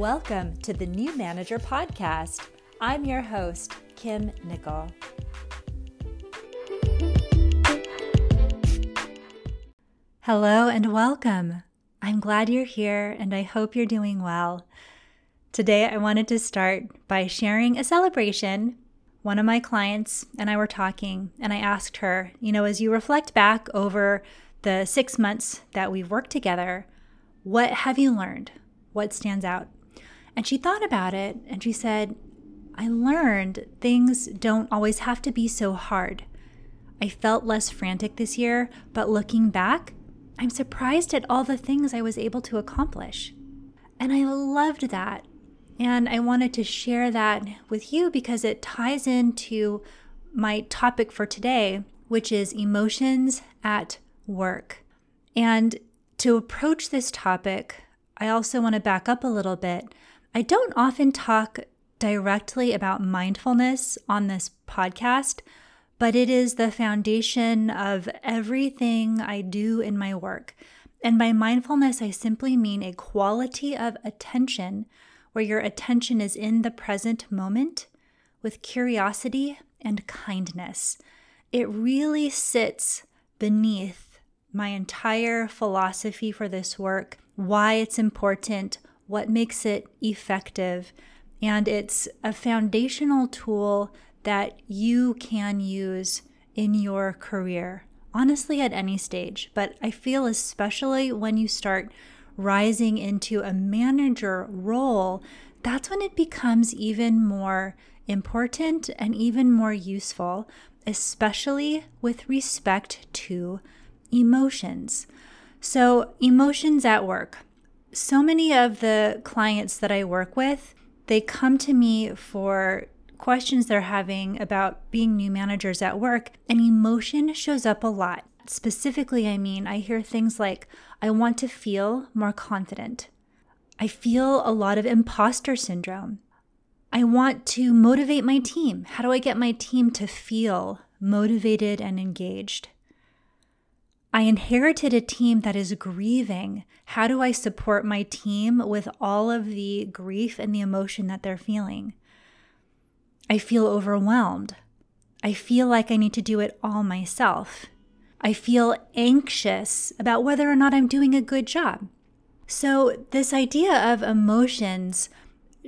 Welcome to the New Manager Podcast. I'm your host, Kim Nicol. Hello and welcome. I'm glad you're here and I hope you're doing well. Today, I wanted to start by sharing a celebration. One of my clients and I were talking, and I asked her, you know, as you reflect back over the six months that we've worked together, what have you learned? What stands out? And she thought about it and she said, I learned things don't always have to be so hard. I felt less frantic this year, but looking back, I'm surprised at all the things I was able to accomplish. And I loved that. And I wanted to share that with you because it ties into my topic for today, which is emotions at work. And to approach this topic, I also want to back up a little bit. I don't often talk directly about mindfulness on this podcast, but it is the foundation of everything I do in my work. And by mindfulness, I simply mean a quality of attention where your attention is in the present moment with curiosity and kindness. It really sits beneath my entire philosophy for this work, why it's important, what makes it effective. And it's a foundational tool that you can use in your career, honestly, at any stage. But I feel especially when you start rising into a manager role, that's when it becomes even more important and even more useful, especially with respect to emotions. So, emotions at work. So many of the clients that I work with, they come to me for questions they're having about being new managers at work, and emotion shows up a lot. Specifically, I mean, I hear things like, I want to feel more confident. I feel a lot of imposter syndrome. I want to motivate my team. How do I get my team to feel motivated and engaged? I inherited a team that is grieving. How do I support my team with all of the grief and the emotion that they're feeling? I feel overwhelmed. I feel like I need to do it all myself. I feel anxious about whether or not I'm doing a good job. So, this idea of emotions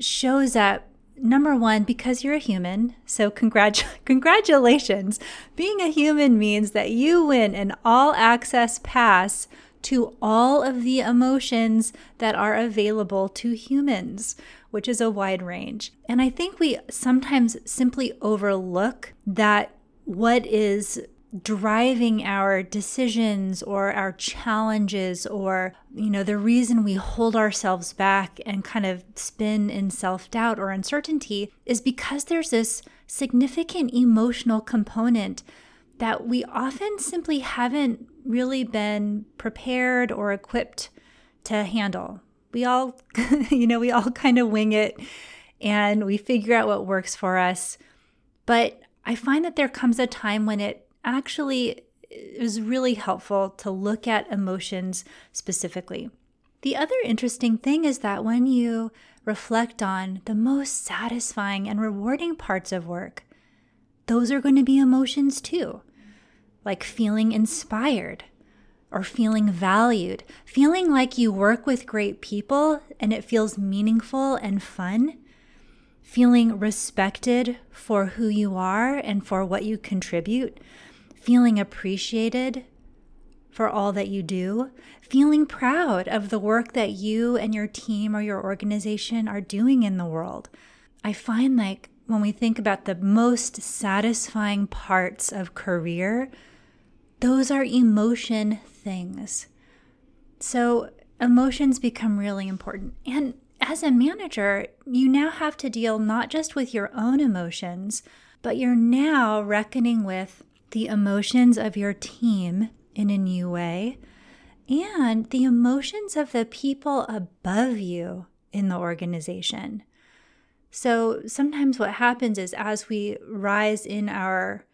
shows up number one, because you're a human. So, congrat- congratulations. Being a human means that you win an all access pass to all of the emotions that are available to humans, which is a wide range. And I think we sometimes simply overlook that what is driving our decisions or our challenges or you know the reason we hold ourselves back and kind of spin in self-doubt or uncertainty is because there's this significant emotional component that we often simply haven't really been prepared or equipped to handle. We all you know we all kind of wing it and we figure out what works for us. But I find that there comes a time when it actually is really helpful to look at emotions specifically. The other interesting thing is that when you reflect on the most satisfying and rewarding parts of work, those are going to be emotions too, like feeling inspired or feeling valued, feeling like you work with great people and it feels meaningful and fun, feeling respected for who you are and for what you contribute feeling appreciated for all that you do, feeling proud of the work that you and your team or your organization are doing in the world. I find like when we think about the most satisfying parts of career, those are emotion things. So emotions become really important. And as a manager, you now have to deal not just with your own emotions, but you're now reckoning with the emotions of your team in a new way and the emotions of the people above you in the organization. So sometimes what happens is as we rise in our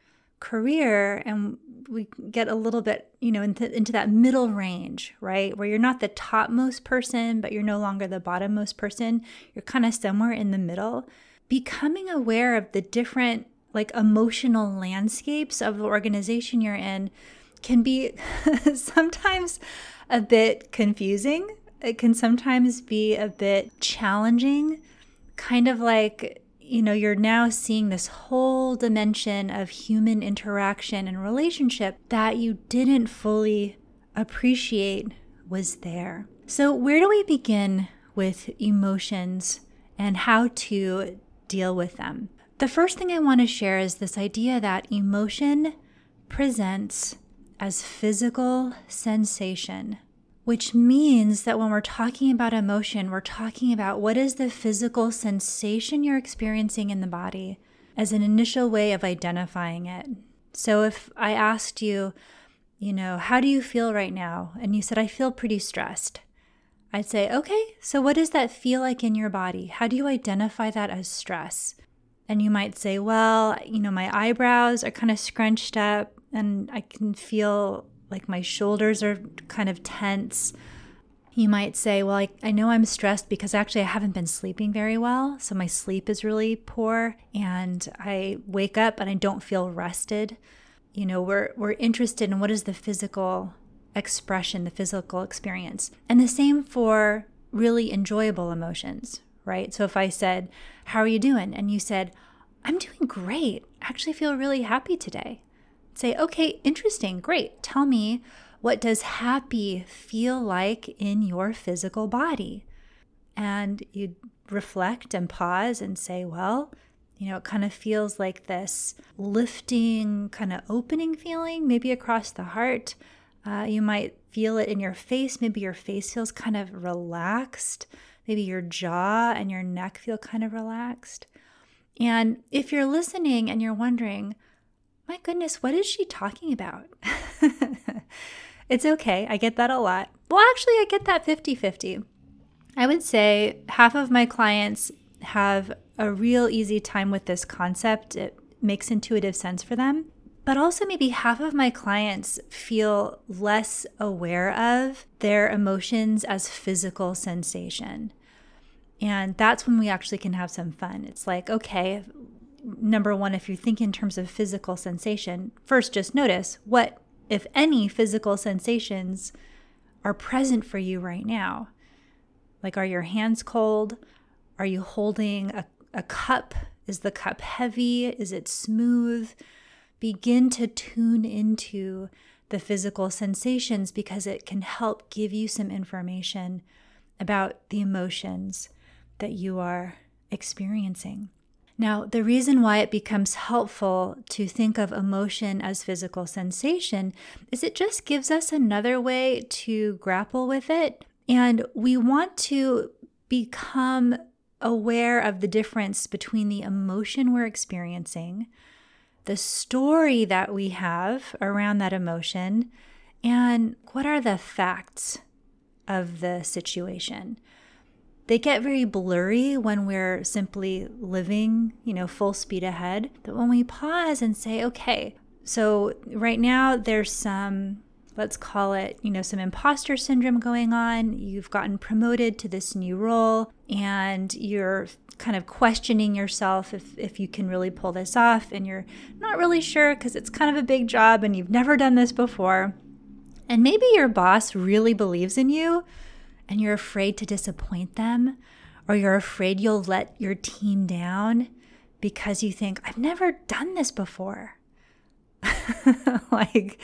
career and we get a little bit, you know, into, into that middle range, right? Where you're not the topmost person, but you're no longer the bottommost person. You're kind of somewhere in the middle. Becoming aware of the different, like, emotional landscapes of the organization you're in can be sometimes a bit confusing. It can sometimes be a bit challenging, kind of like you know, you're now seeing this whole dimension of human interaction and relationship that you didn't fully appreciate was there. So, where do we begin with emotions and how to deal with them? The first thing I want to share is this idea that emotion presents as physical sensation which means that when we're talking about emotion, we're talking about what is the physical sensation you're experiencing in the body as an initial way of identifying it. So if I asked you, you know, how do you feel right now? And you said, I feel pretty stressed. I'd say, okay, so what does that feel like in your body? How do you identify that as stress? And you might say, well, you know, my eyebrows are kind of scrunched up and I can feel like my shoulders are kind of tense. You might say, Well, I, I know I'm stressed because actually I haven't been sleeping very well. So my sleep is really poor and I wake up and I don't feel rested. You know, we're, we're interested in what is the physical expression, the physical experience. And the same for really enjoyable emotions, right? So if I said, How are you doing? And you said, I'm doing great. I actually feel really happy today say, okay, interesting, great. Tell me, what does happy feel like in your physical body? And you'd reflect and pause and say, well, you know, it kind of feels like this lifting, kind of opening feeling, maybe across the heart. Uh, you might feel it in your face. Maybe your face feels kind of relaxed. Maybe your jaw and your neck feel kind of relaxed. And if you're listening and you're wondering, my goodness, what is she talking about? it's okay. I get that a lot. Well, actually, I get that 50 50. I would say half of my clients have a real easy time with this concept. It makes intuitive sense for them. But also, maybe half of my clients feel less aware of their emotions as physical sensation. And that's when we actually can have some fun. It's like, okay, number one, if you think in terms of physical sensation, first just notice what, if any, physical sensations are present for you right now. Like, are your hands cold? Are you holding a, a cup? Is the cup heavy? Is it smooth? Begin to tune into the physical sensations because it can help give you some information about the emotions that you are experiencing. Now, the reason why it becomes helpful to think of emotion as physical sensation is it just gives us another way to grapple with it. And we want to become aware of the difference between the emotion we're experiencing, the story that we have around that emotion, and what are the facts of the situation they get very blurry when we're simply living, you know, full speed ahead. But when we pause and say, okay, so right now there's some, let's call it, you know, some imposter syndrome going on. You've gotten promoted to this new role and you're kind of questioning yourself if, if you can really pull this off and you're not really sure because it's kind of a big job and you've never done this before. And maybe your boss really believes in you and you're afraid to disappoint them, or you're afraid you'll let your team down because you think, I've never done this before. like,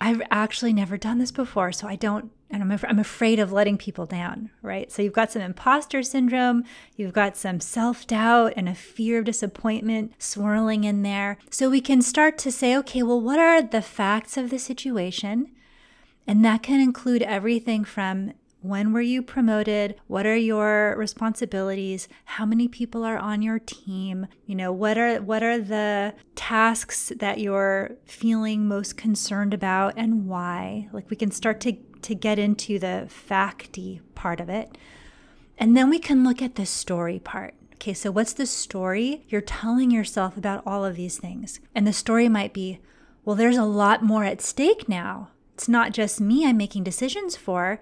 I've actually never done this before, so I don't, and I'm, af- I'm afraid of letting people down, right? So you've got some imposter syndrome, you've got some self doubt and a fear of disappointment swirling in there. So we can start to say, okay, well, what are the facts of the situation? And that can include everything from when were you promoted? What are your responsibilities? How many people are on your team? You know, what are what are the tasks that you're feeling most concerned about and why? Like we can start to to get into the facty part of it. And then we can look at the story part, Okay, so what's the story you're telling yourself about all of these things? And the story might be, well, there's a lot more at stake now. It's not just me I'm making decisions for,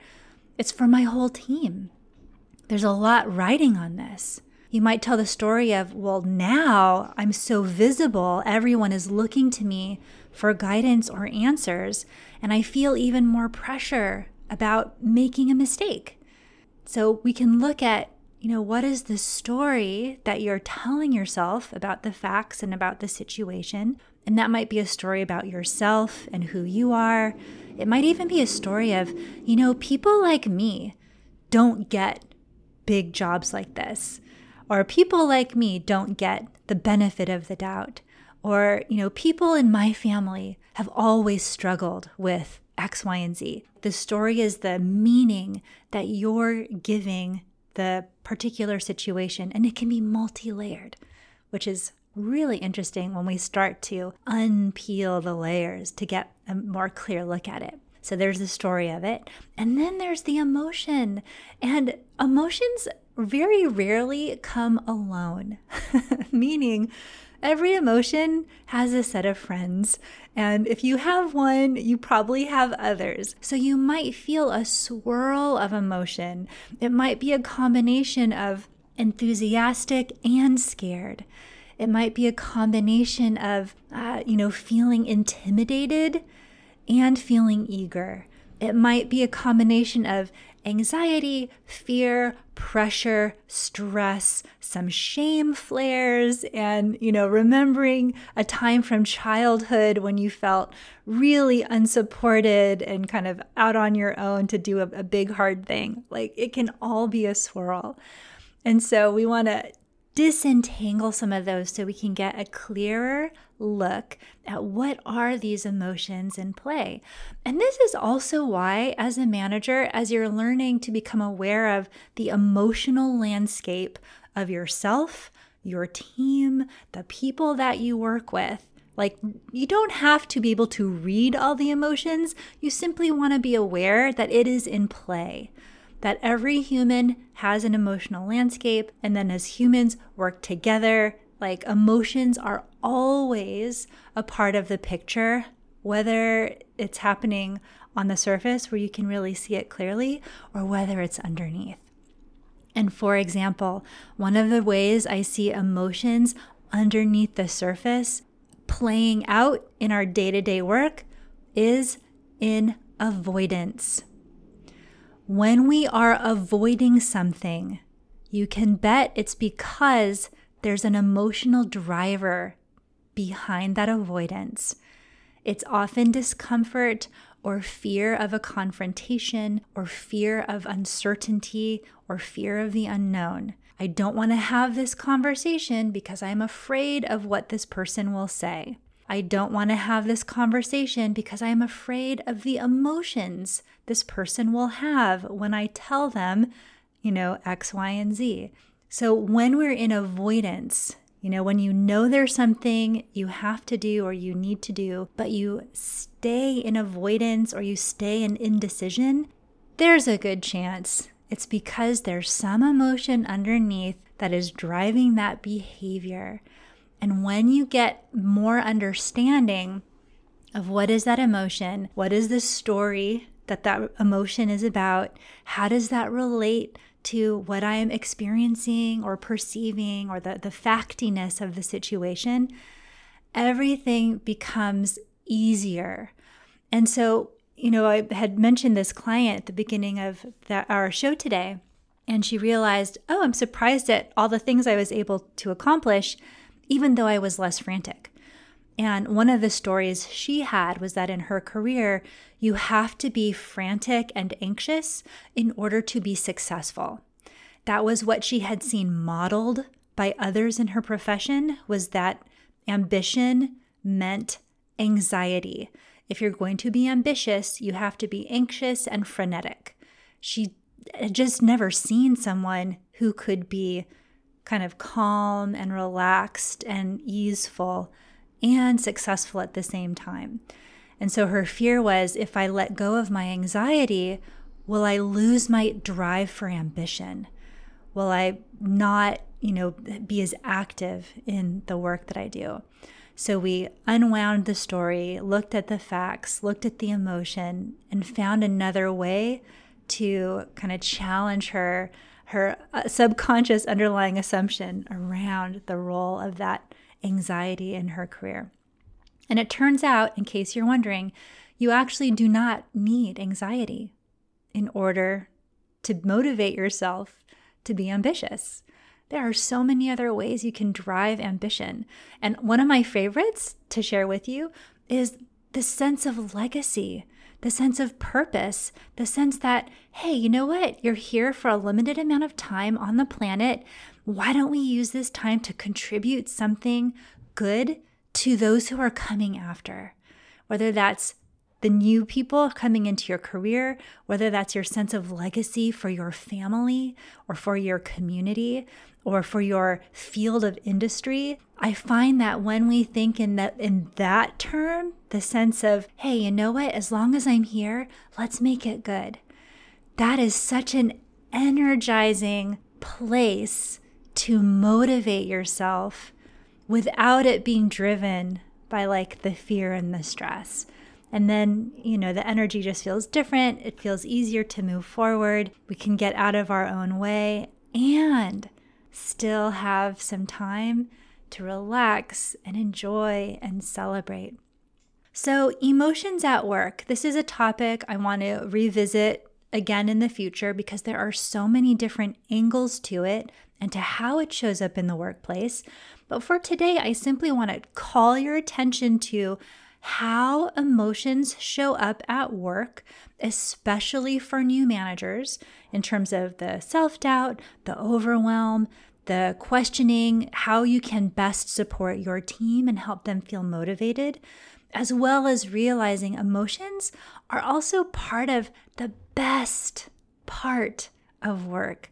it's for my whole team. There's a lot riding on this. You might tell the story of, well, now I'm so visible, everyone is looking to me for guidance or answers, and I feel even more pressure about making a mistake. So we can look at, you know, what is the story that you're telling yourself about the facts and about the situation? And that might be a story about yourself and who you are. It might even be a story of, you know, people like me don't get big jobs like this. Or people like me don't get the benefit of the doubt. Or, you know, people in my family have always struggled with X, Y, and Z. The story is the meaning that you're giving the particular situation, and it can be multi layered, which is really interesting when we start to unpeel the layers to get a more clear look at it. So there's the story of it. And then there's the emotion. And emotions very rarely come alone, meaning every emotion has a set of friends. And if you have one, you probably have others. So you might feel a swirl of emotion. It might be a combination of enthusiastic and scared. It might be a combination of, uh, you know, feeling intimidated and feeling eager. It might be a combination of anxiety, fear, pressure, stress, some shame flares, and, you know, remembering a time from childhood when you felt really unsupported and kind of out on your own to do a, a big, hard thing. Like it can all be a swirl. And so we want to disentangle some of those so we can get a clearer look at what are these emotions in play. And this is also why as a manager as you're learning to become aware of the emotional landscape of yourself, your team, the people that you work with, like, you don't have to be able to read all the emotions. You simply want to be aware that it is in play that every human has an emotional landscape, and then as humans work together, like emotions are always a part of the picture, whether it's happening on the surface where you can really see it clearly or whether it's underneath. And for example, one of the ways I see emotions underneath the surface playing out in our day to day work is in avoidance. When we are avoiding something, you can bet it's because there's an emotional driver behind that avoidance. It's often discomfort or fear of a confrontation or fear of uncertainty or fear of the unknown. I don't want to have this conversation because I'm afraid of what this person will say. I don't want to have this conversation because I'm afraid of the emotions this person will have when I tell them, you know, X, Y, and Z. So when we're in avoidance, you know, when you know there's something you have to do or you need to do, but you stay in avoidance or you stay in indecision, there's a good chance it's because there's some emotion underneath that is driving that behavior. And when you get more understanding of what is that emotion, what is the story that that emotion is about, how does that relate to what I am experiencing or perceiving or the, the factiness of the situation, everything becomes easier. And so, you know, I had mentioned this client at the beginning of that, our show today, and she realized, oh, I'm surprised at all the things I was able to accomplish even though I was less frantic. And one of the stories she had was that in her career, you have to be frantic and anxious in order to be successful. That was what she had seen modeled by others in her profession was that ambition meant anxiety. If you're going to be ambitious, you have to be anxious and frenetic. She had just never seen someone who could be kind of calm and relaxed and easeful and successful at the same time. And so her fear was if I let go of my anxiety, will I lose my drive for ambition? Will I not you know, be as active in the work that I do. So we unwound the story, looked at the facts, looked at the emotion, and found another way to kind of challenge her her uh, subconscious underlying assumption around the role of that anxiety in her career. And it turns out, in case you're wondering, you actually do not need anxiety in order to motivate yourself to be ambitious. There are so many other ways you can drive ambition. And one of my favorites to share with you is the sense of legacy, the sense of purpose, the sense that, hey, you know what? You're here for a limited amount of time on the planet. Why don't we use this time to contribute something good to those who are coming after? Whether that's the new people coming into your career, whether that's your sense of legacy for your family or for your community or for your field of industry, I find that when we think in that in that term, the sense of, hey, you know what, as long as I'm here, let's make it good. That is such an energizing place to motivate yourself without it being driven by like the fear and the stress. And then, you know, the energy just feels different. It feels easier to move forward. We can get out of our own way and still have some time to relax and enjoy and celebrate. So, emotions at work. This is a topic I want to revisit again in the future because there are so many different angles to it and to how it shows up in the workplace. But for today, I simply want to call your attention to how emotions show up at work, especially for new managers, in terms of the self doubt, the overwhelm, the questioning how you can best support your team and help them feel motivated, as well as realizing emotions are also part of the best part of work.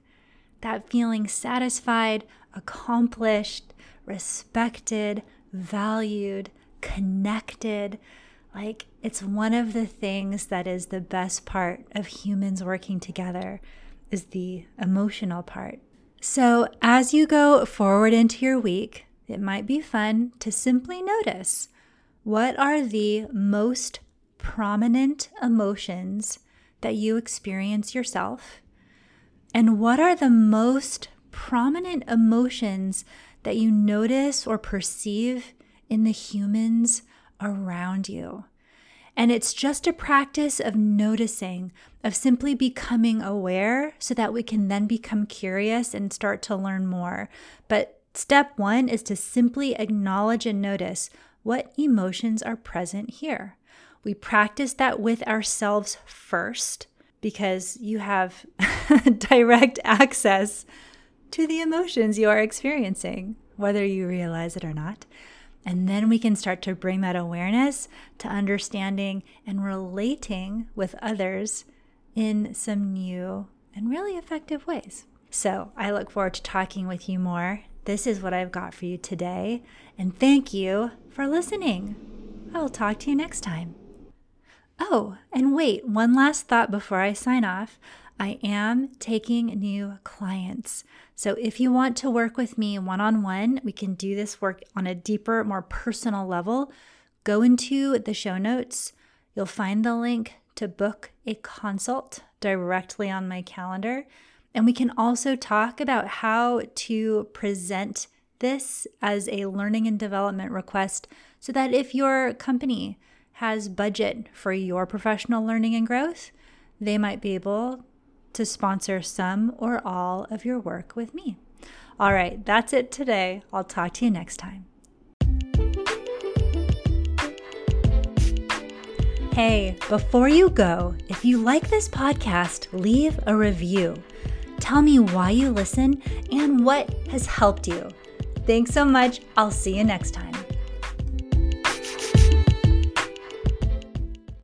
That feeling satisfied, accomplished, respected, valued, connected. Like it's one of the things that is the best part of humans working together is the emotional part. So, as you go forward into your week, it might be fun to simply notice what are the most prominent emotions that you experience yourself? And what are the most prominent emotions that you notice or perceive in the humans around you. And it's just a practice of noticing, of simply becoming aware so that we can then become curious and start to learn more. But step one is to simply acknowledge and notice what emotions are present here. We practice that with ourselves first because you have direct access to the emotions you are experiencing, whether you realize it or not. And then we can start to bring that awareness to understanding and relating with others in some new and really effective ways. So I look forward to talking with you more. This is what I've got for you today. And thank you for listening. I will talk to you next time. Oh, and wait, one last thought before I sign off. I am taking new clients. So if you want to work with me one on one, we can do this work on a deeper, more personal level. Go into the show notes. You'll find the link to book a consult directly on my calendar. And we can also talk about how to present this as a learning and development request so that if your company has budget for your professional learning and growth, they might be able to sponsor some or all of your work with me. All right, that's it today. I'll talk to you next time. Hey, before you go, if you like this podcast, leave a review. Tell me why you listen and what has helped you. Thanks so much. I'll see you next time.